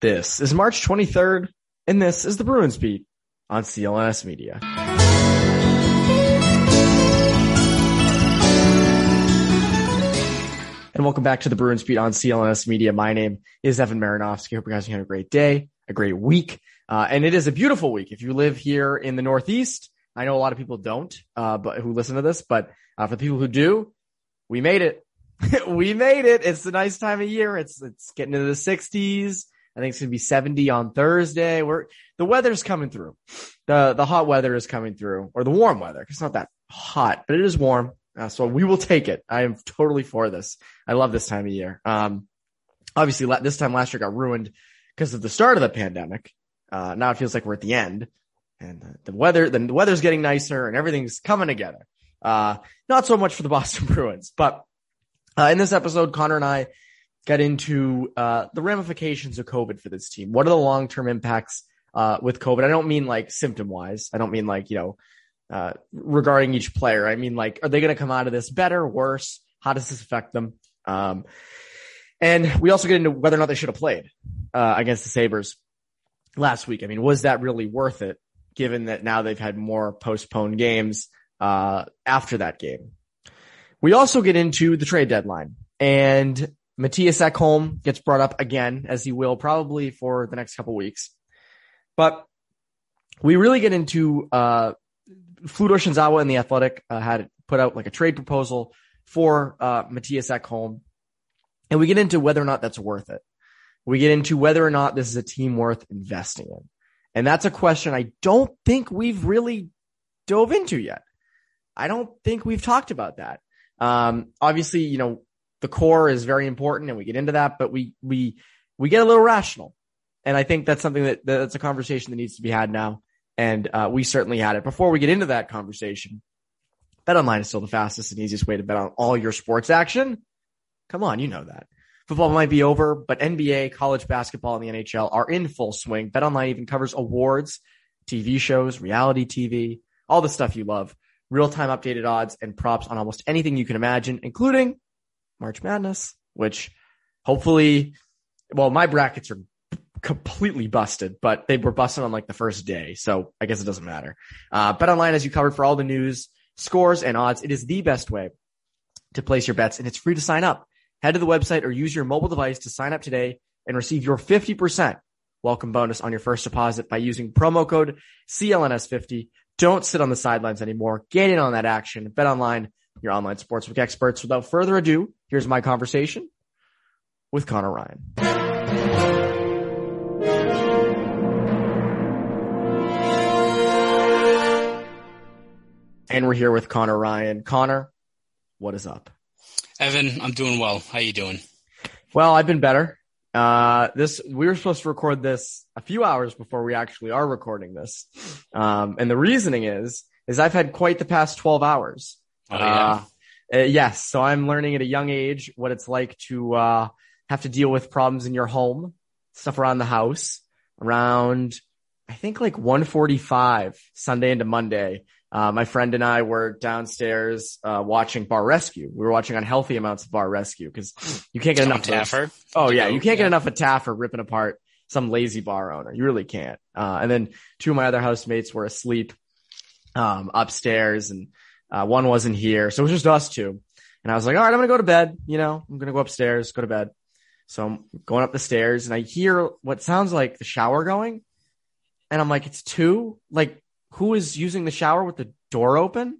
This is March 23rd, and this is the Bruins Beat on CLNS Media. And welcome back to the Bruins Beat on CLNS Media. My name is Evan Marinovsky. Hope you guys are having a great day, a great week. Uh, and it is a beautiful week. If you live here in the Northeast, I know a lot of people don't, uh, but who listen to this, but uh, for the people who do, we made it. we made it. It's a nice time of year. It's, it's getting into the sixties. I think it's gonna be 70 on Thursday. We're the weather's coming through. The the hot weather is coming through, or the warm weather. It's not that hot, but it is warm. Uh, so we will take it. I am totally for this. I love this time of year. Um, obviously this time last year got ruined because of the start of the pandemic. Uh, now it feels like we're at the end and the, the weather, the weather's getting nicer and everything's coming together. Uh, not so much for the Boston Bruins, but, uh, in this episode, Connor and I get into, uh, the ramifications of COVID for this team. What are the long-term impacts, uh, with COVID? I don't mean like symptom wise. I don't mean like, you know, uh, regarding each player. I mean, like, are they going to come out of this better, worse? How does this affect them? Um, and we also get into whether or not they should have played, uh, against the Sabres last week. I mean, was that really worth it given that now they've had more postponed games, uh, after that game? We also get into the trade deadline and Mattias Ekholm gets brought up again, as he will probably for the next couple weeks. But we really get into, uh, Fluto Shinzawa and the Athletic uh, had put out like a trade proposal for uh, Mattias Ekholm, and we get into whether or not that's worth it. We get into whether or not this is a team worth investing in, and that's a question I don't think we've really dove into yet. I don't think we've talked about that. Um, obviously, you know the core is very important, and we get into that, but we we we get a little rational, and I think that's something that that's a conversation that needs to be had now and uh, we certainly had it. Before we get into that conversation, Bet online is still the fastest and easiest way to bet on all your sports action. Come on, you know that. Football might be over, but NBA, college basketball, and the NHL are in full swing. BetOnline even covers awards, TV shows, reality TV, all the stuff you love, real-time updated odds and props on almost anything you can imagine, including March Madness, which hopefully, well, my brackets are completely busted, but they were busted on like the first day. So I guess it doesn't matter. Uh, bet online as you covered for all the news, scores and odds. It is the best way to place your bets and it's free to sign up. Head to the website or use your mobile device to sign up today and receive your 50% welcome bonus on your first deposit by using promo code CLNS50. Don't sit on the sidelines anymore. Get in on that action. Bet online, your online sportsbook experts. Without further ado, here's my conversation with Connor Ryan. And we're here with Connor Ryan. Connor, what is up? Evan, I'm doing well. How are you doing? Well, I've been better. Uh, this, we were supposed to record this a few hours before we actually are recording this. Um, and the reasoning is, is I've had quite the past 12 hours. Oh, yeah. Uh, uh, yes. So I'm learning at a young age what it's like to, uh, have to deal with problems in your home, stuff around the house around, I think like 145 Sunday into Monday. Uh, my friend and I were downstairs uh, watching Bar Rescue. We were watching unhealthy amounts of Bar Rescue because you can't get Tom enough. of- Taffer. Oh yeah, you can't get Yeah. enough of Taffer ripping apart some lazy bar owner. You really can't. Uh, and then two of my other housemates were asleep um, upstairs, and uh, one wasn't here, so it was just us two. And I was like, all right, I'm gonna go to bed. You know, I'm gonna go upstairs, go to bed. So I'm going up the stairs and I hear what sounds like the shower going. And I'm like, it's two? Like, who is using the shower with the door open?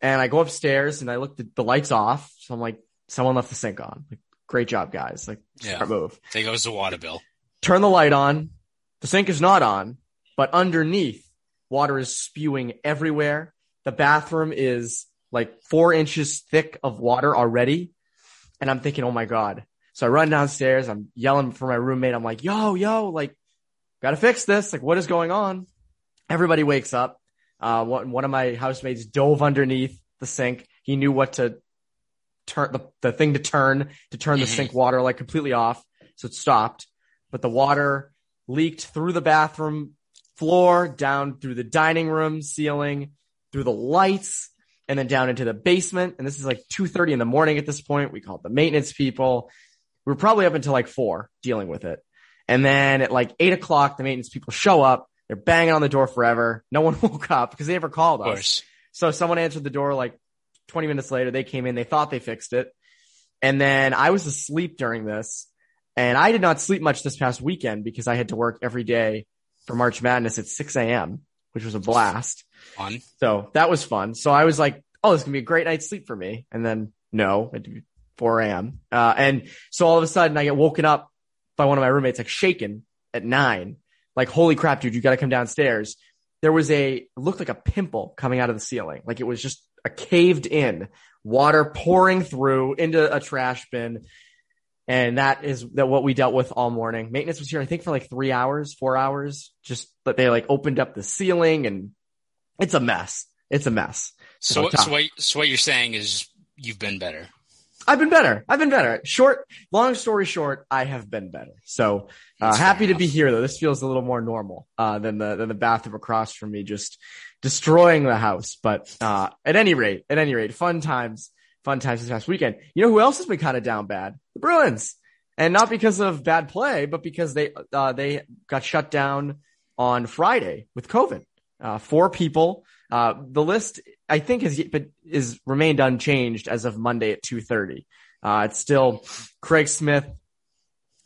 And I go upstairs and I look the, the lights off. So I'm like, someone left the sink on. Like, great job, guys. Like, Yeah. smart move. There goes the water bill. Turn the light on. The sink is not on, but underneath, water is spewing everywhere. The bathroom is like four inches thick of water already. And I'm thinking, oh my God. So I run downstairs. I'm yelling for my roommate. I'm like, yo, yo, like, gotta fix this. Like, what is going on? Everybody wakes up. Uh, one, one of my housemates dove underneath the sink. He knew what to turn the, the thing to turn to turn the Mhm. sink water like completely off. So it stopped, but the water leaked through the bathroom floor, down through the dining room ceiling, through the lights, and then down into the basement. And this is like 2.30 in the morning at this point. We called the maintenance people. We were probably up until like four dealing with it. And then at like eight o'clock, the maintenance people show up. They're banging on the door forever. No one woke up because they never called Of us. So someone answered the door like 20 minutes later. They came in. They thought they fixed it. And then I was asleep during this. And I did not sleep much this past weekend because I had to work every day for March Madness at 6 a.m., which was a blast. Fun. So that was fun. So I was like, oh, this is to be a great night's sleep for me. And then no, it 4 a.m. Uh, and so all of a sudden I get woken up by one of my roommates, like shaken at nine. Like, holy crap, dude, you got to come downstairs. There was a, looked like a pimple coming out of the ceiling. Like it was just a caved in water pouring through into a trash bin. And that is that what we dealt with all morning. Maintenance was here, I think, for like three hours, four hours. Just that they like opened up the ceiling and it's a mess. It's a mess. So, Oh, so what, so what you're saying is you've been better. I've been better. I've been better. Short, long story short, I have been better. So uh, happy fair to be here though. This feels a little more normal uh, than the than the bathroom across from me just destroying the house. But uh, at any rate, at any rate, fun times, fun times this past weekend. You know who else has been kind of down bad? The Bruins, and not because of bad play, but because they uh, they got shut down on Friday with COVID. Uh, four people. Uh, the list I think has but is remained unchanged as of Monday at two thirty. Uh, it's still Craig Smith,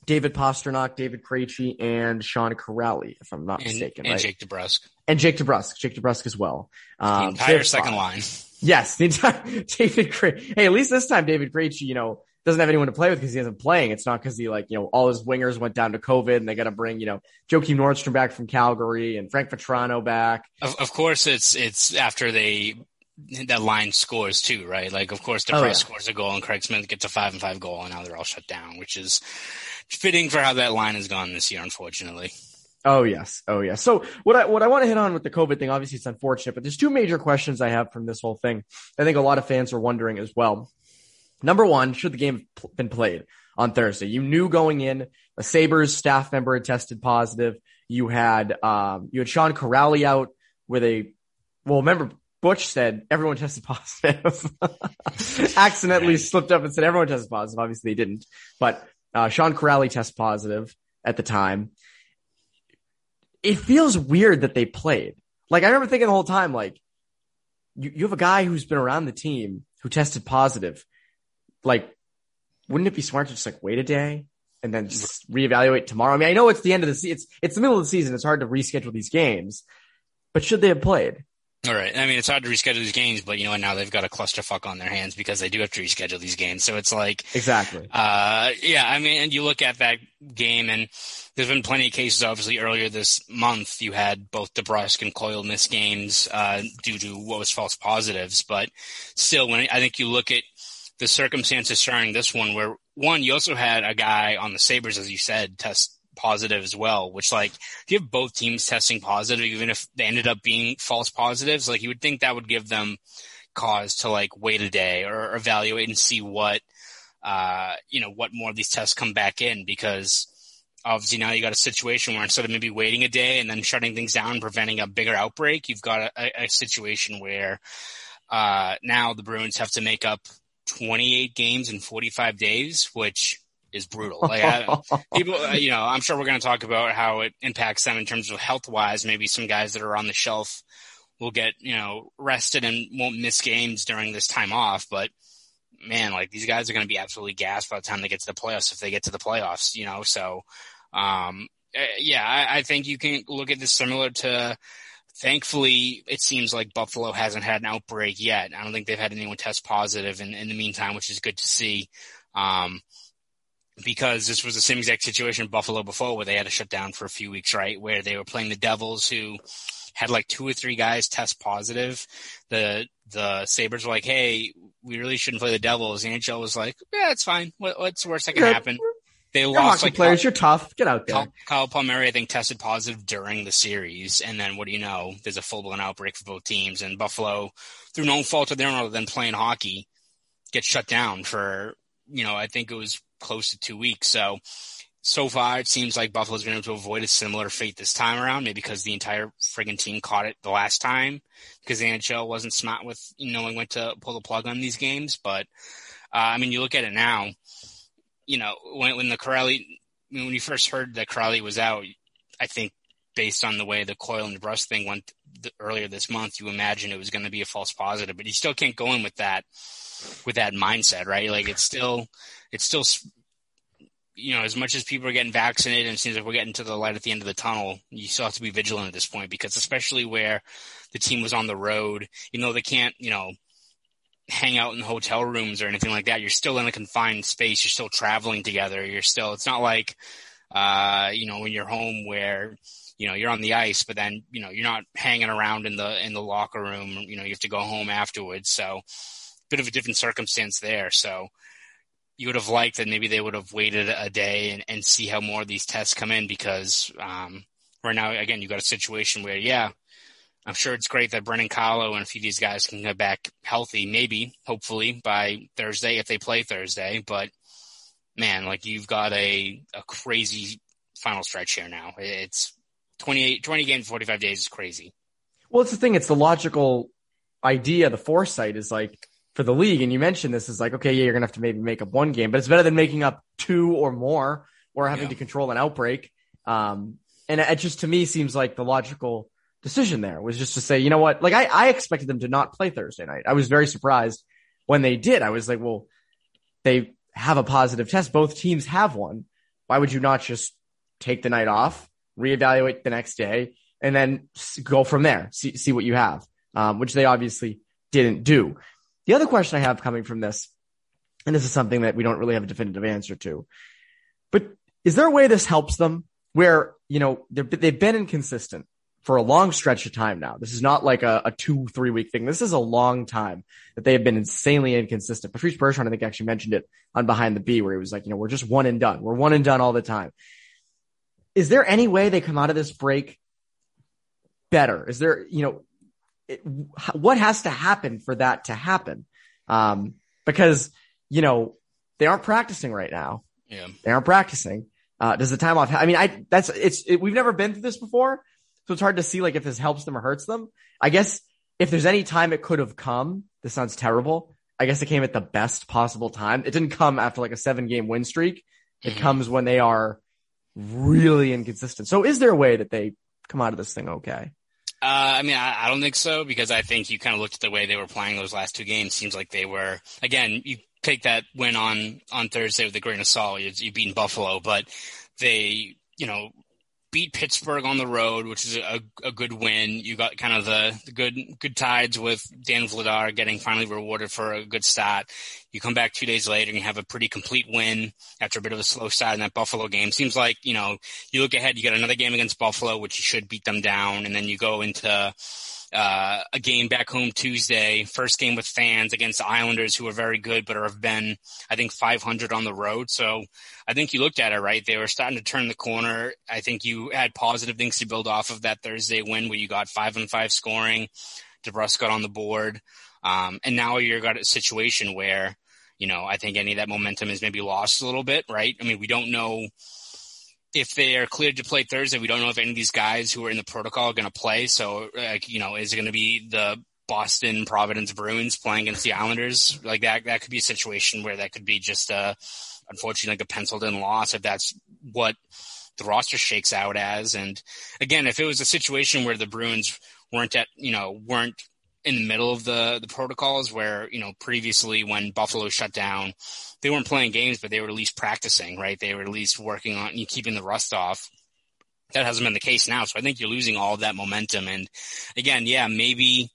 David Pastrnak, David Krejci, and Sean Kuraly, if I'm not And, mistaken, and right? Jake DeBrusk. and Jake DeBrusk, Jake DeBrusk as well. The Um, entire second fine. line. Yes, the entire David Krejci. Hey, at least this time David Krejci, you know, doesn't have anyone to play with because he isn't playing. It's not because he like, you know, all his wingers went down to COVID and they got to bring, you know, Joakim Nordstrom back from Calgary and Frank Vatrano back. Of, of course, it's it's after they that line scores too, right? Like, of course, DeBrusk Oh, yeah. scores a goal and Craig Smith gets a five and five goal, and now they're all shut down, which is fitting for how that line has gone this year, unfortunately. Oh yes. Oh yes. So what I what I want to hit on with the COVID thing, obviously it's unfortunate, but there's two major questions I have from this whole thing. I think a lot of fans are wondering as well. Number one, should the game have been played on Thursday? You knew going in, a Sabres staff member had tested positive. You had um you had Sean Kuraly out with a well, remember Butch said everyone tested positive. Accidentally slipped up and said everyone tested positive. Obviously they didn't. But uh, Sean Kuraly tested positive at the time it feels weird that they played. Like I remember thinking the whole time, like you, you have a guy who's been around the team who tested positive. Like, wouldn't it be smart to just like wait a day and then just reevaluate tomorrow? I mean, I know it's the end of the season. It's, it's the middle of the season. It's hard to reschedule these games, but should they have played? All right. I mean, it's hard to reschedule these games, but you know what? Now they've got a clusterfuck on their hands because they do have to reschedule these games. So it's like, Exactly. Uh, yeah, I mean, and you look at that game, and there's been plenty of cases. Obviously, earlier this month, you had both DeBrusk and Coyle miss games uh, due to what was false positives. But still, when I think you look at the circumstances surrounding this one, where one, you also had a guy on the Sabres, as you said, test positive as well. Which, like, if you have both teams testing positive, even if they ended up being false positives, like you would think that would give them cause to like wait a day or evaluate and see what uh, you know, what more of these tests come back in because obviously now you got a situation where instead of maybe waiting a day and then shutting things down, preventing a bigger outbreak, you've got a, a situation where uh, now the Bruins have to make up 28 games in 45 days, which is brutal. Like, I, people, uh, you know, I'm sure we're going to talk about how it impacts them in terms of health wise. Maybe some guys that are on the shelf will get, you know, rested and won't miss games during this time off, but man, like these guys are going to be absolutely gassed by the time they get to the playoffs if they get to the playoffs, you know. So, um, eh, yeah, I, I think you can look at this similar to. Thankfully, it seems like Buffalo hasn't had an outbreak yet. I don't think they've had anyone test positive in, in the meantime, which is good to see. Um, because this was the same exact situation in Buffalo before where they had to shut down for a few weeks, right? Where they were playing the Devils who had like two or three guys test positive. The the Sabres were like, "Hey, we really shouldn't play the Devils." The NHL was like, "Yeah, it's fine. What, what's the worst that can Yeah, happen?" They You're lost like players. You're tough. Get out there. Kyle, Kyle Palmieri, I think, tested positive during the series, and then what do you know? There's a full blown outbreak for both teams, and Buffalo, through no fault of their own other than playing hockey, gets shut down for you know I think it was close to two weeks. So so far, it seems like Buffalo's been able to avoid a similar fate this time around, maybe because the entire friggin' team caught it the last time because the NHL wasn't smart with knowing when to pull the plug on these games. But uh, I mean, you look at it now. You know, when when the Kuraly, when you first heard that Kuraly was out, I think based on the way the Coyle and Bruss thing went earlier this month, you imagine it was going to be a false positive, but you still can't go in with that with that mindset, right? Like it's still it's still you know, as much as people are getting vaccinated and it seems like we're getting to the light at the end of the tunnel, you still have to be vigilant at this point because especially where the team was on the road, you know, they can't, you know, hang out in hotel rooms or anything like that. You're still in a confined space. You're still traveling together. You're still, it's not like, uh, you know, when you're home where, you know, you're on the ice, but then, you know, you're not hanging around in the, in the locker room. You know, you have to go home afterwards. So bit of a different circumstance there. So, you would have liked that maybe they would have waited a day and, and see how more of these tests come in because um, right now, again, you got a situation where, yeah, I'm sure it's great that Brandon Carlo and a few of these guys can get back healthy, maybe, hopefully, by Thursday if they play Thursday. But man, like you've got a, a crazy final stretch here now. It's 28, 20 games, 45 days is crazy. Well, it's the thing. It's the logical idea. The foresight is like for the league. And you mentioned this is like, okay, yeah, you're going to have to maybe make up one game, but it's better than making up two or more or having Yeah. to control an outbreak. Um, and it just to me seems like the logical decision there was just to say, you know what? Like I, I expected them to not play Thursday night. I was very surprised when they did. I was like, well, they have a positive test. Both teams have one. Why would you not just take the night off, reevaluate the next day, and then go from there, see, see what you have, um, which they obviously didn't do. The other question I have coming from this, and this is something that we don't really have a definitive answer to, but is there a way this helps them where, you know, they've been inconsistent for a long stretch of time now. This is not like a, a two, three week thing. This is a long time that they have been insanely inconsistent. Patrice Bergeron, I think actually mentioned it on Behind the B where he was like, you know, we're just one and done. We're one and done all the time. Is there any way they come out of this break better? Is there, you know, it, what has to happen for that to happen? Um, because, you know, they aren't practicing right now. Yeah. They aren't practicing. Uh, does the time off? I mean, I that's it's it, we've never been through this before, so it's hard to see like if this helps them or hurts them. I guess if there's any time it could have come, this sounds terrible. I guess it came at the best possible time. It didn't come after like a seven game win streak. It Mhm. comes when they are really inconsistent. So is there a way that they come out of this thing okay? Uh, I mean, I, I don't think so because I think you kind of looked at the way they were playing those last two games. Seems like they were again. You take that win on on Thursday with a grain of salt. You, you beaten Buffalo, but they, you know, beat Pittsburgh on the road, which is a, a good win. You got kind of the, the good good tides with Dan Vladar getting finally rewarded for a good start. You come back two days later and you have a pretty complete win after a bit of a slow start in that Buffalo game. Seems like you know you look ahead, you got another game against Buffalo, which you should beat them down, and then you go into uh, a game back home Tuesday, first game with fans against the Islanders, who are very good, but have been, I think, 500 on the road. So I think you looked at it right. They were starting to turn the corner. I think you had positive things to build off of that Thursday win where you got five and five scoring. DeBrusk got on the board. Um, and now you're got a situation where, you know, I think any of that momentum is maybe lost a little bit, right? I mean, we don't know if they are cleared to play Thursday. We don't know if any of these guys who are in the protocol are going to play. So, like, you know, is it going to be the Boston Providence Bruins playing against the Islanders? Like that, that could be a situation where that could be just a, unfortunately, like a penciled in loss if that's what the roster shakes out as. And again, if it was a situation where the Bruins weren't at, you know, weren't in the middle of the the protocols where you know previously when Buffalo shut down, they weren't playing games, but they were at least practicing, right? They were at least working on keeping the rust off. That hasn't been the case now, so I think you're losing all of that momentum. And again, yeah, maybe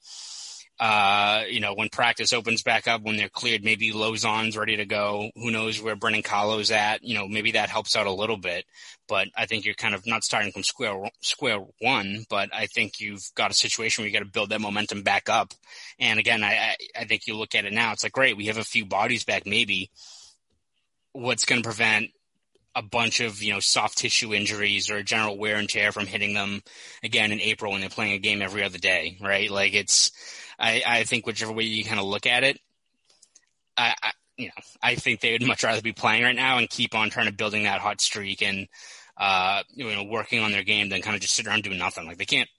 uh, you know, when practice opens back up, when they're cleared, maybe Lauzon's ready to go. Who knows where Brandon Carlo's at? You know, maybe that helps out a little bit. But I think you're kind of not starting from square square one. But I think you've got a situation where you got to build that momentum back up. And again, I I think you look at it now, it's like great, we have a few bodies back. Maybe what's going to prevent a bunch of you know soft tissue injuries or general wear and tear from hitting them again in April when they're playing a game every other day, right? Like it's I, I think whichever way you kind of look at it, I, I, you know, I think they would much rather be playing right now and keep on trying to building that hot streak and, uh, you know, working on their game than kind of just sit around doing nothing. Like they can't.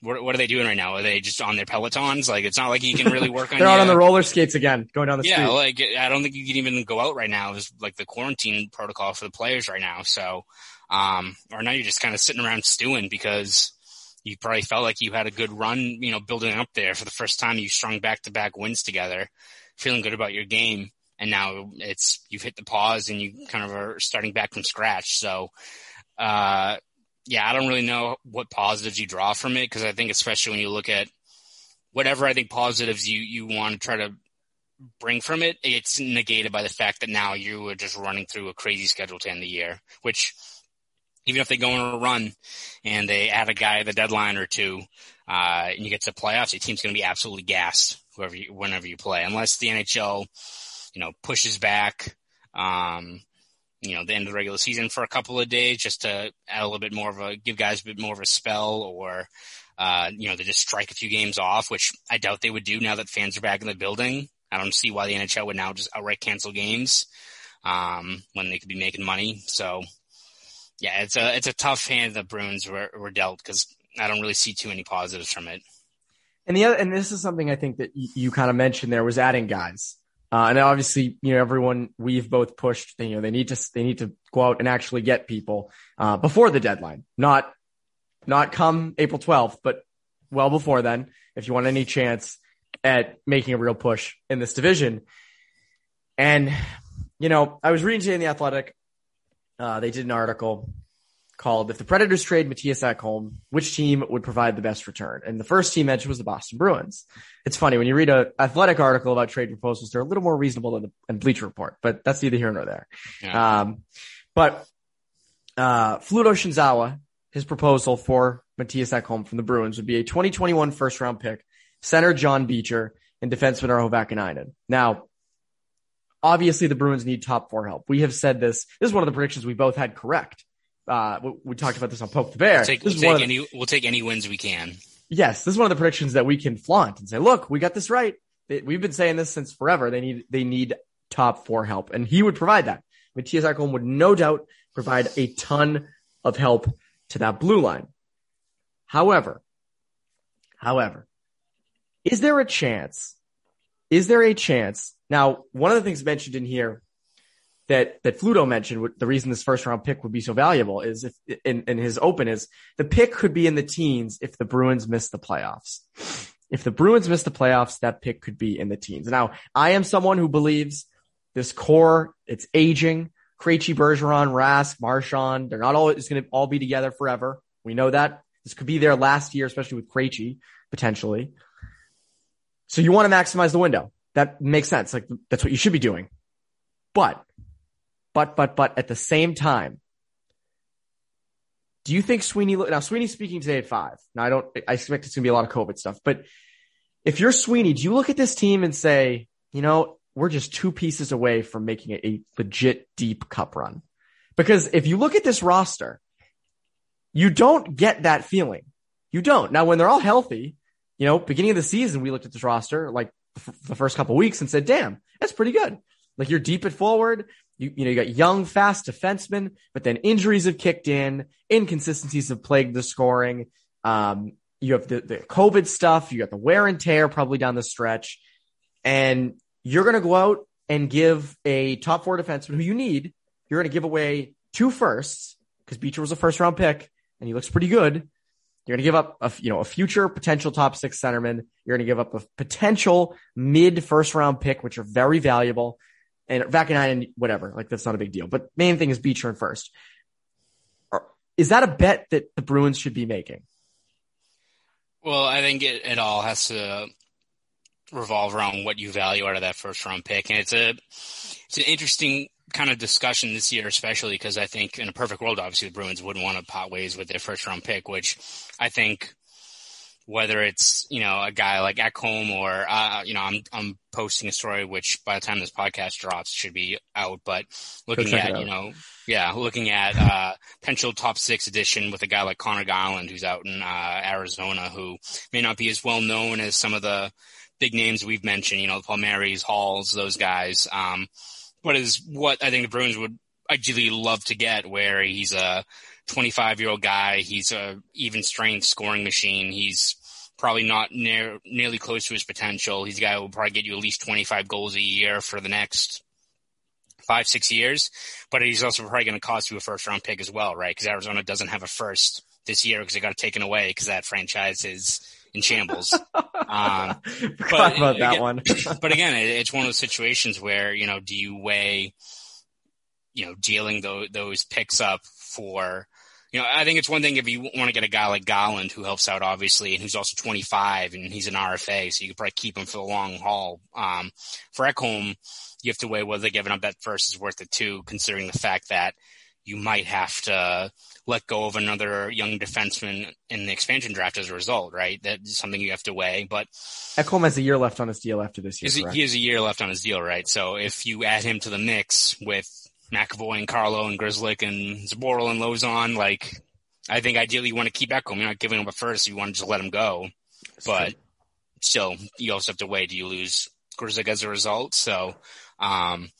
What, what are they doing right now? Are they just on their pelotons? Like it's not like you can really work on. They're out on the roller skates again, going down the yeah, street. like I don't think you can even go out right now. There's like the quarantine protocol for the players right now. So, um, or now you're just kind of sitting around stewing because you probably felt like you had a good run, you know, building up there for the first time. You strung back to back wins together, feeling good about your game. And now it's, you've hit the pause and you kind of are starting back from scratch. So, uh, yeah, I don't really know what positives you draw from it because I think especially when you look at whatever I think positives you, you want to try to bring from it, it's negated by the fact that now you are just running through a crazy schedule to end the year, which even if they go on a run and they add a guy at the deadline or two, uh, and you get to playoffs, your team's going to be absolutely gassed whoever you, whenever you play, unless the NHL, you know, pushes back, um, you know, the end of the regular season for a couple of days just to add a little bit more of a, give guys a bit more of a spell or, uh, you know, they just strike a few games off, which I doubt they would do now that fans are back in the building. I don't see why the NHL would now just outright cancel games, um, when they could be making money. So, yeah, it's a it's a tough hand the Bruins were, were dealt because I don't really see too many positives from it. And the other, and this is something I think that you, you kind of mentioned there was adding guys. Uh, and obviously, you know, everyone we've both pushed, you know, they need to, they need to go out and actually get people, uh, before the deadline, not, not come April 12th, but well before then, if you want any chance at making a real push in this division. And, you know, I was reading today in the athletic, uh, they did an article called "If the Predators trade Mattias Ekholm, which team would provide the best return?" And the first team mentioned was the Boston Bruins. It's funny when you read an athletic article about trade proposals; they're a little more reasonable than the than Bleacher Report, but that's neither here nor there. Yeah. Um, but uh, Fluto Shinzawa, his proposal for Mattias Ekholm from the Bruins would be a 2021 first round pick, center John Beecher, and defenseman Urho Vaakanainen. Now, obviously the Bruins need top four help. We have said this. This is one of the predictions we both had correct. Uh, we, we talked about this on Poke the Bear. We'll take, we'll take any, we'll take any wins we can. Yes, this is one of the predictions that we can flaunt and say, look, we got this right. We've been saying this since forever. They need, they need top four help and he would provide that. Mattias Ekholm would no doubt provide a ton of help to that blue line. However, however, is there a chance? Is there a chance now, one of the things mentioned in here that that Fluto mentioned, the reason this first round pick would be so valuable is if in, in his open is the pick could be in the teens if the Bruins miss the playoffs. If the Bruins miss the playoffs, that pick could be in the teens. Now, I am someone who believes this core, it's aging. Krejci, Bergeron, Rask, Marchand, they're not all, it's going to all be together forever. We know that. This could be their last year, especially with Krejci, potentially. So you want to maximize the window that makes sense. Like that's what you should be doing. But, but, but, but at the same time, do you think Sweeney, now Sweeney's speaking today at five. Now I don't, I expect it's going to be a lot of COVID stuff, but if you're Sweeney, do you look at this team and say, you know, we're just two pieces away from making a, a legit deep cup run? Because if you look at this roster, you don't get that feeling. You don't. Now, when they're all healthy, you know, beginning of the season, we looked at this roster like the first couple weeks and said, damn, that's pretty good. Like you're deep at forward. You, you know, you got young, fast defensemen, but then injuries have kicked in. Inconsistencies have plagued the scoring. Um, you have the, the COVID stuff. You got the wear and tear probably down the stretch. And you're going to go out and give a top four defenseman who you need. You're going to give away two firsts because Beecher was a first round pick and he looks pretty good. You're going to give up a, you know, a future potential top six centerman. You're going to give up a potential mid first round pick, which are very valuable. And Vaakanainen and whatever, like that's not a big deal. But main thing is Beecher and first. Is that a bet that the Bruins should be making? Well, I think it, it all has to revolve around what you value out of that first round pick. And it's a, it's an interesting kind of discussion this year, especially because I think in a perfect world, obviously the Bruins wouldn't want to pot ways with their first round pick, which I think whether it's, you know, a guy like Ekholm or, uh, you know, I'm, I'm posting a story, which by the time this podcast drops should be out, but looking at, you know, yeah, looking at, uh, potential top six edition with a guy like Conor Garland, who's out in, uh, Arizona, who may not be as well known as some of the big names we've mentioned, you know, the Palmieris, Halls, those guys. Um, but is what I think the Bruins would ideally love to get, where he's a 25 year old guy, he's a even strength scoring machine, he's probably not near nearly close to his potential. He's a guy who will probably get you at least 25 goals a year for the next five, six years, but he's also probably going to cost you a first round pick as well, right? Because Arizona doesn't have a first this year because they got taken away because that franchise is in shambles. Um, but about again, that one. but again, it's one of those situations where, you know, do you weigh, you know, dealing those, those picks up for, you know, I think it's one thing if you want to get a guy like Garland who helps out obviously and who's also 25 and he's an RFA, so you could probably keep him for the long haul. Um, for Ekholm, you have to weigh whether giving up that first is worth it too, considering the fact that you might have to let go of another young defenseman in the expansion draft as a result, right? That's something you have to weigh. But Ekholm has a year left on his deal after this year. He has a year left on his deal, right? So if you add him to the mix with McAvoy and Carlo and Grzelcyk and Zboril and Lauzon, like I think ideally you want to keep Ekholm. You're not giving him a first. You want to just let him go. That's but true. still, you also have to weigh, do you lose Grzelcyk as a result? So, um,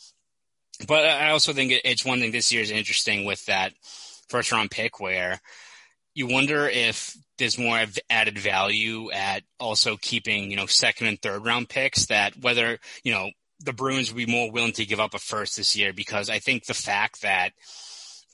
but I also think it's one thing this year is interesting with that first round pick where you wonder if there's more added value at also keeping, you know, second and third round picks that whether, you know, the Bruins would be more willing to give up a first this year because I think the fact that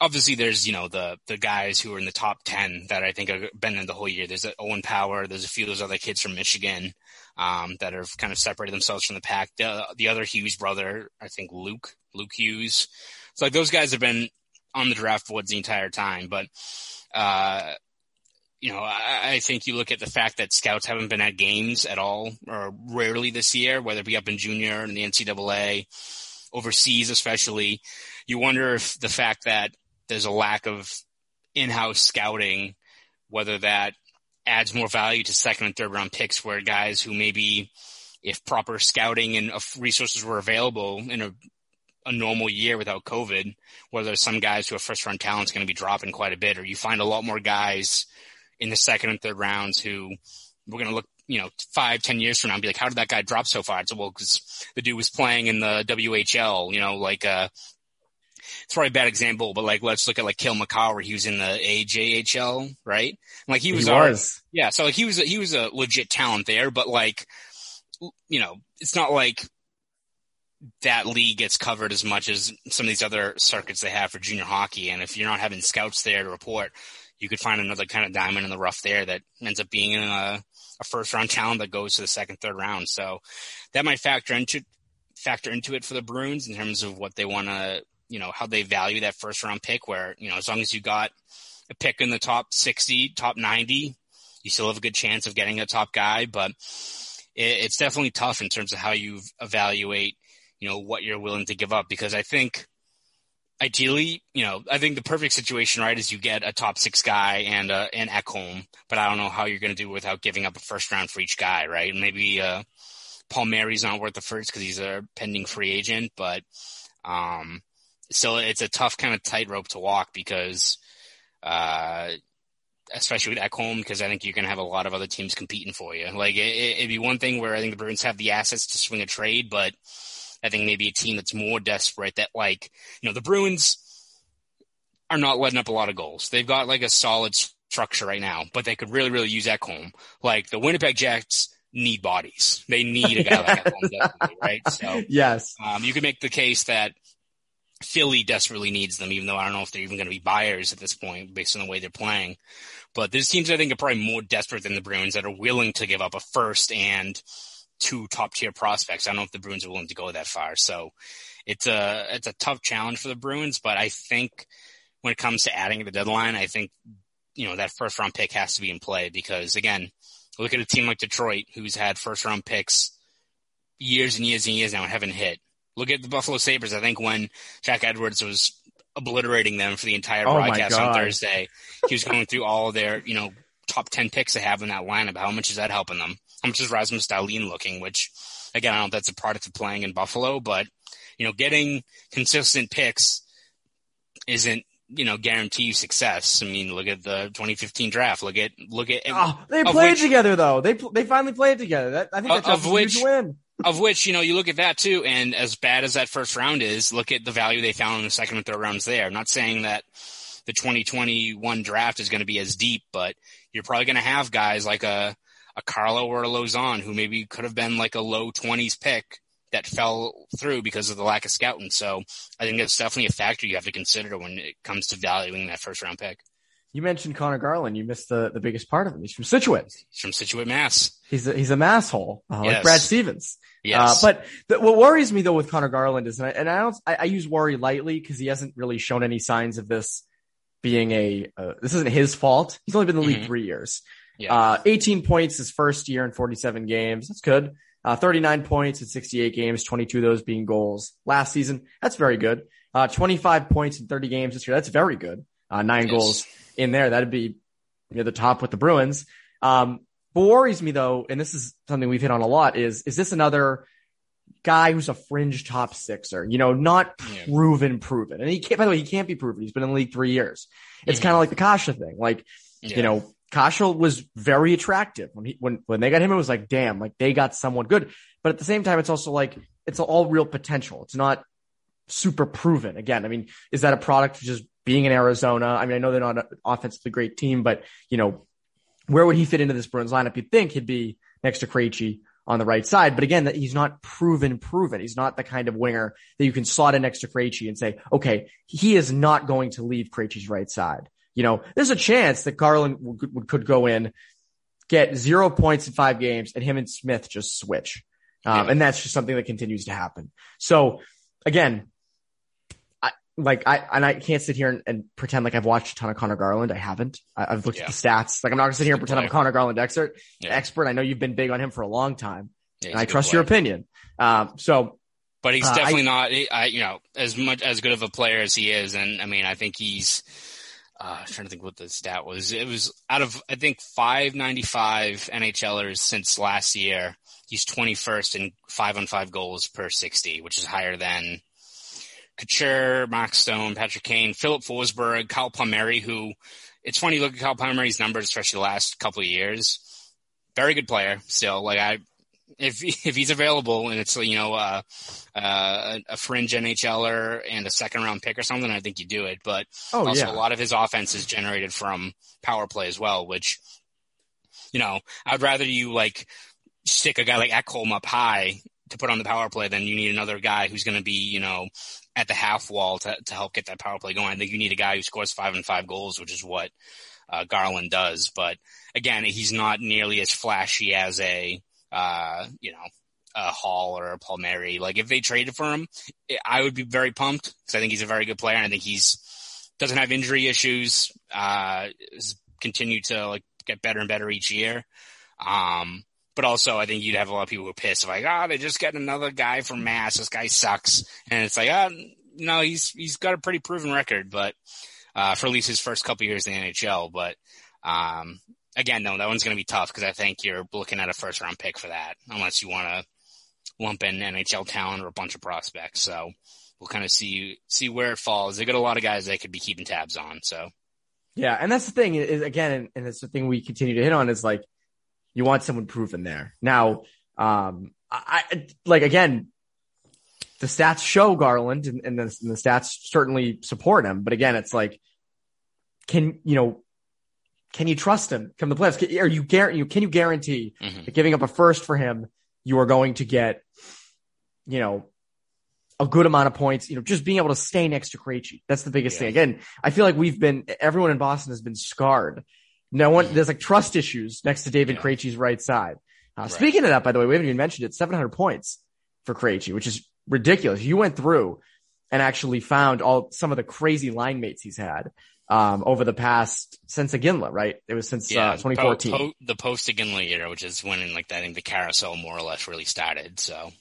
obviously there's, you know, the, the guys who are in the top 10 that I think have been in the whole year. There's Owen Power. There's a few of those other kids from Michigan, um, that have kind of separated themselves from the pack. The, the other Hughes brother, I think Luke, Luke Hughes. It's like those guys have been on the draft boards the entire time. But, uh, you know, I, I, think you look at the fact that scouts haven't been at games at all or rarely this year, whether it be up in junior and the NCAA, overseas especially. You wonder if the fact that there's a lack of in-house scouting, whether that adds more value to second and third round picks where guys who maybe if proper scouting and resources were available in a a normal year without COVID, where there's some guys who are first round talent is going to be dropping quite a bit, or you find a lot more guys in the second and third rounds who we're going to look, you know, five, ten years from now and be like, how did that guy drop so far? It's well, because the dude was playing in the WHL, you know, like, uh, it's probably a bad example, but like, let's look at like Makar, where he was in the AJHL, right? Like he was, he was. yeah. So like he was, a, he was a legit talent there, but like, you know, it's not like that league gets covered as much as some of these other circuits they have for junior hockey. And if you're not having scouts there to report, you could find another kind of diamond in the rough there that ends up being a, a first round talent that goes to the second, third round. So that might factor into factor into it for the Bruins in terms of what they want to, you know, how they value that first round pick. Where you know, as long as you got a pick in the top sixty, top ninety, you still have a good chance of getting a top guy. But it, it's definitely tough in terms of how you evaluate you know, what you're willing to give up because I think ideally, you know, I think the perfect situation, right, is you get a top six guy and uh, an Ekholm, but I don't know how you're going to do without giving up a first round for each guy, right? Maybe uh, Palmieri's not worth the first because he's a pending free agent, but um, still, it's a tough kind of tightrope to walk because, uh, especially at home, because I think you're going to have a lot of other teams competing for you. Like it, it'd be one thing where I think the Bruins have the assets to swing a trade, but I think maybe a team that's more desperate that like, you know, the Bruins are not letting up a lot of goals. They've got like a solid structure right now, but they could really, really use Ekholm. Like the Winnipeg Jets need bodies. They need a guy like Ekholm, right? So, yes. Um, you could make the case that Philly desperately needs them, even though I don't know if they're even going to be buyers at this point based on the way they're playing. But there's teams I think are probably more desperate than the Bruins that are willing to give up a first and two top tier prospects. I don't know if the Bruins are willing to go that far. So it's a it's a tough challenge for the Bruins, but I think when it comes to adding the deadline, I think you know that first round pick has to be in play because again, look at a team like Detroit who's had first round picks years and years and years now and haven't hit. Look at the Buffalo Sabres. I think when Jack Edwards was obliterating them for the entire Oh broadcast on Thursday, he was going through all of their, you know, top 10 picks they have in that lineup. How much is that helping them? How much is Rasmus Dahlin looking? Which, again, I don't know if that's a product of playing in Buffalo, but, you know, getting consistent picks isn't, you know, guarantee you success. I mean, look at the 2015 draft. Look at, look at, Oh, they played which- together though. They they finally played together. That, I think that's of a huge which- win. Of which, you know, you look at that too, and as bad as that first round is, look at the value they found in the second and third rounds there. I'm not saying that the 2021 draft is going to be as deep, but you're probably going to have guys like a, a Carlo or a Lauzon who maybe could have been like a low 20s pick that fell through because of the lack of scouting. So I think that's definitely a factor you have to consider when it comes to valuing that first round pick. You mentioned Conor Garland. You missed the, the biggest part of him. He's from Scituate. He's from Scituate, Mass. He's a, he's a masshole, uh, like Brad Stevens. Yes. Uh, but the, what worries me though with Conor Garland is, and I, and I don't, I, I use worry lightly because he hasn't really shown any signs of this being a, uh, this isn't his fault. He's only been in the league Mhm. three years. yeah. Uh, 18 points his first year in 47 games. That's good. Uh, 39 points in 68 games, 22 of those being goals. Last season, that's very good. Uh, 25 points in 30 games this year. That's very good. Uh, nine Yes. goals in there. That'd be near the top with the Bruins. Um, what worries me though, and this is something we've hit on a lot is, is this another guy who's a fringe top sixer? You know, not Yeah. proven, proven. And he can't, by the way, he can't be proven. He's been in the league three years. It's Mhm. kind of like the Kase thing. Like, Yeah. you know, Kase was very attractive when he, when, when they got him, it was like, damn, like they got someone good. But at the same time, it's also like, it's all real potential. It's not super proven. Again, I mean, is that a product just being in Arizona? I mean, I know they're not an offensively great team, but you know, where would he fit into this Bruins lineup? You'd think he'd be next to Krejci on the right side. But again, that he's not proven, proven. He's not the kind of winger that you can slot in next to Krejci and say, okay, he is not going to leave Krejci's right side. You know, there's a chance that Garland would, could go in, get zero points in five games, and him and Smith just switch. Um, and that's just something that continues to happen. So again, like I, and I can't sit here and, and pretend like I've watched a ton of Conor Garland. I haven't. I, I've looked Yeah. at the stats. Like I'm not gonna sit here and pretend I'm a. Conor Garland expert. Yeah. Expert. I know you've been big on him for a long time, Yeah, and I trust your opinion. Um, so But he's Uh, definitely not, I, you know, as much as good of a player as he is. And I mean, I think he's, uh, I'm trying to think what the stat was. It was out of, I think, 595 NHLers since last year. He's 21st in five on five goals per 60, which is higher than Couture, Mark Stone, Patrick Kane, Filip Forsberg, Kyle Palmieri, who it's funny, look at Kyle Palmieri's numbers, especially the last couple of years. Very good player still. Like I, if if he's available and it's you know uh, uh, a fringe NHLer and a second round pick or something, I think you do it. But oh also yeah, a lot of his offense is generated from power play as well, which you know I'd rather you like stick a guy like Ekholm up high to put on the power play then you need another guy who's going to be you know at the half wall to to help get that power play going. I think you need a guy who scores five and five goals, which is what uh, Garland does. But again, he's not nearly as flashy as a uh, you know, a Hall or a Palmieri. Like if they traded for him, I would be very pumped because I think he's a very good player. And I think he's doesn't have injury issues. Uh, to like get better and better each year. Um, but also I think you'd have a lot of people who are pissed like, ah, they just got another guy from Mass. This guy sucks. And it's like, ah, no, he's he's got a pretty proven record, but uh, for at least his first couple years in the NHL. But um, again, no, that one's going to be tough because I think you're looking at a first round pick for that, unless you want to lump in NHL talent or a bunch of prospects. So we'll kind of see see where it falls. They got a lot of guys they could be keeping tabs on. So yeah, and that's the thing is again, and it's the thing we continue to hit on is like you want someone proven there. Now, um, I, like again, the stats show Garland, and, and, the, and the stats certainly support him. But again, it's like, can you know? Can you trust him come the playoffs? Can, are you guarantee? Can you guarantee mhm. that giving up a first for him, you are going to get, you know, a good amount of points. You know, just being able to stay next to Krejci. That's the biggest yeah. thing. Again, I feel like we've been everyone in Boston has been scarred. No one there's like trust issues next to David yeah. Krejci's right side. Uh, right. Speaking of that, by the way, we haven't even mentioned it. 700 points for Krejci, which is ridiculous. You went through and actually found all some of the crazy line mates he's had um, over the past since Iginla, right? It was since uh, yeah, uh, 2014. Po- po- the post Iginla era, which is when in like that, I think the carousel more or less really started. So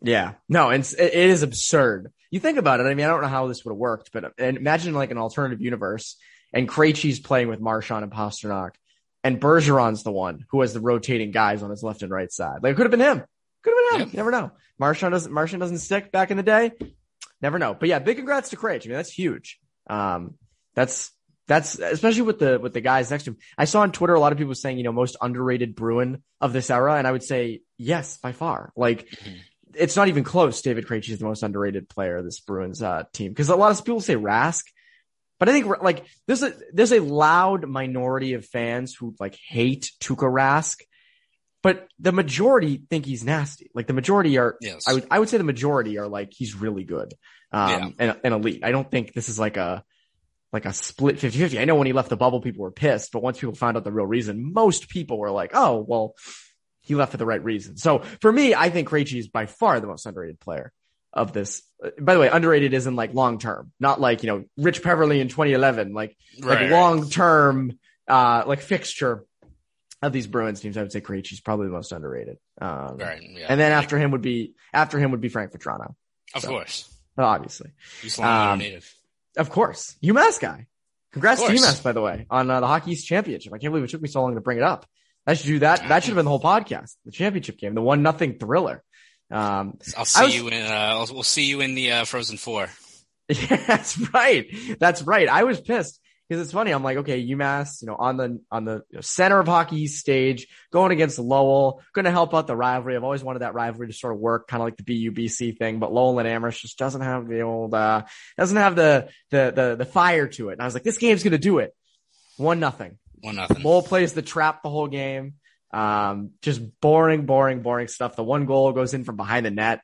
yeah, no, it's, it is absurd. You think about it. I mean, I don't know how this would have worked, but imagine like an alternative universe and Krejci's playing with Marchand and Pastrnak and Bergeron's the one who has the rotating guys on his left and right side. Like it could have been him. Could have been him. Yep. never know. Marchand doesn't, Marchand doesn't stick back in the day. Never know. But yeah, big congrats to Krejci. I mean, that's huge. Um, that's that's especially with the with the guys next to him. I saw on Twitter a lot of people saying, you know, most underrated Bruin of this era, and I would say yes, by far. Like mm-hmm. it's not even close. David Krejci is the most underrated player of this Bruins uh, team because a lot of people say Rask, but I think like there's a there's a loud minority of fans who like hate Tuukka Rask, but the majority think he's nasty. Like the majority are, yes. I would I would say the majority are like he's really good um, yeah. and, and elite. I don't think this is like a like a split 50-50. I know when he left the bubble, people were pissed, but once people found out the real reason, most people were like, oh, well, he left for the right reason. So for me, I think Krejci is by far the most underrated player of this. By the way, underrated isn't like long term, not like, you know, Rich Peverley in 2011, like, right, like long term, uh, like fixture of these Bruins teams. I would say Krejci's probably the most underrated. Um, right, yeah, and then after him would be, after him would be Frank Vatrano. Of so, course. Obviously. He's um, native. Of course. UMass guy. Congrats to UMass, by the way, on uh, the Hockey East Championship. I can't believe it took me so long to bring it up. I should do that. That should have been the whole podcast. The championship game, the one nothing thriller. Um, I'll see was, you in. Uh, we'll see you in the uh, Frozen Four. Yeah, that's right. That's right. I was pissed because it's funny. I'm like, okay, UMass, you know, on the on the center of hockey stage, going against Lowell, going to help out the rivalry. I've always wanted that rivalry to sort of work, kind of like the BUBC thing. But Lowell and Amherst just doesn't have the old, uh, doesn't have the the the the fire to it. And I was like, this game's going to do it. One nothing. One nothing. Lowell plays the trap the whole game. Um, just boring, boring, boring stuff. The one goal goes in from behind the net.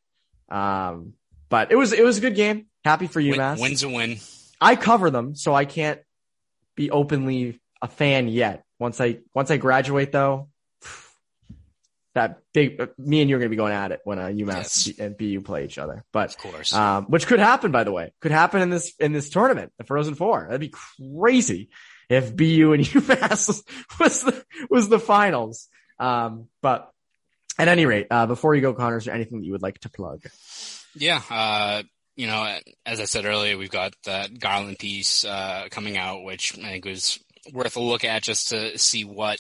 Um, but it was it was a good game. Happy for UMass. Win, wins a win. I cover them, so I can't be openly a fan yet. Once I once I graduate though, that big me and you are going to be going at it when uh, UMass yes. and BU play each other. But of course, um, which could happen by the way, could happen in this in this tournament, the Frozen Four. That'd be crazy if BU and UMass was the was the finals. Um, but at any rate, uh, before you go, Conor, is there anything that you would like to plug? Yeah, uh, you know, as I said earlier, we've got that Garland piece uh, coming out, which I think was worth a look at just to see what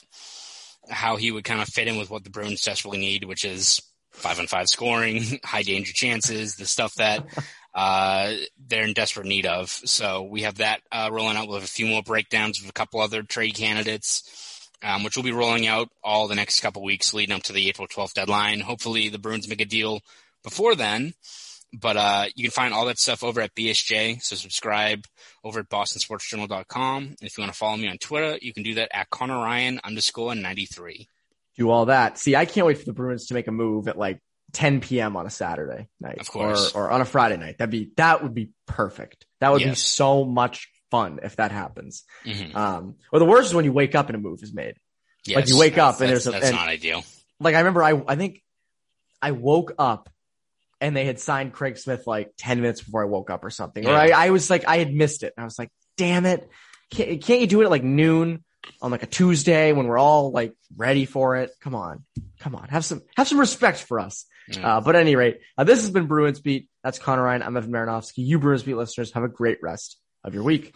how he would kind of fit in with what the Bruins desperately need, which is five on five scoring, high danger chances, the stuff that uh, they're in desperate need of. So we have that uh, rolling out. We'll have a few more breakdowns of a couple other trade candidates, um, which will be rolling out all the next couple weeks leading up to the April 12th deadline. Hopefully the Bruins make a deal before then. But uh, you can find all that stuff over at BSJ. So subscribe over at bostonsportsjournal.com. And if you want to follow me on Twitter, you can do that at Conor Ryan underscore 93. Do all that. See, I can't wait for the Bruins to make a move at like 10 p.m. on a Saturday night. Of course. Or, or on a Friday night. That'd be, that would be perfect. That would yes. be so much fun if that happens. Mm-hmm. Um, or the worst is when you wake up and a move is made. Yes, like you wake up and there's a, that's and, not ideal. Like I remember I, I think I woke up and they had signed Craig Smith like 10 minutes before I woke up or something. Yeah. Or I, I, was like, I had missed it. And I was like, damn it. Can't, can't you do it at like noon on like a Tuesday when we're all like ready for it? Come on. Come on. Have some, have some respect for us. Yeah. Uh, but at any rate, uh, this has been Bruins Beat. That's Conor Ryan. I'm Evan Marinofsky. You Bruins Beat listeners have a great rest of your week.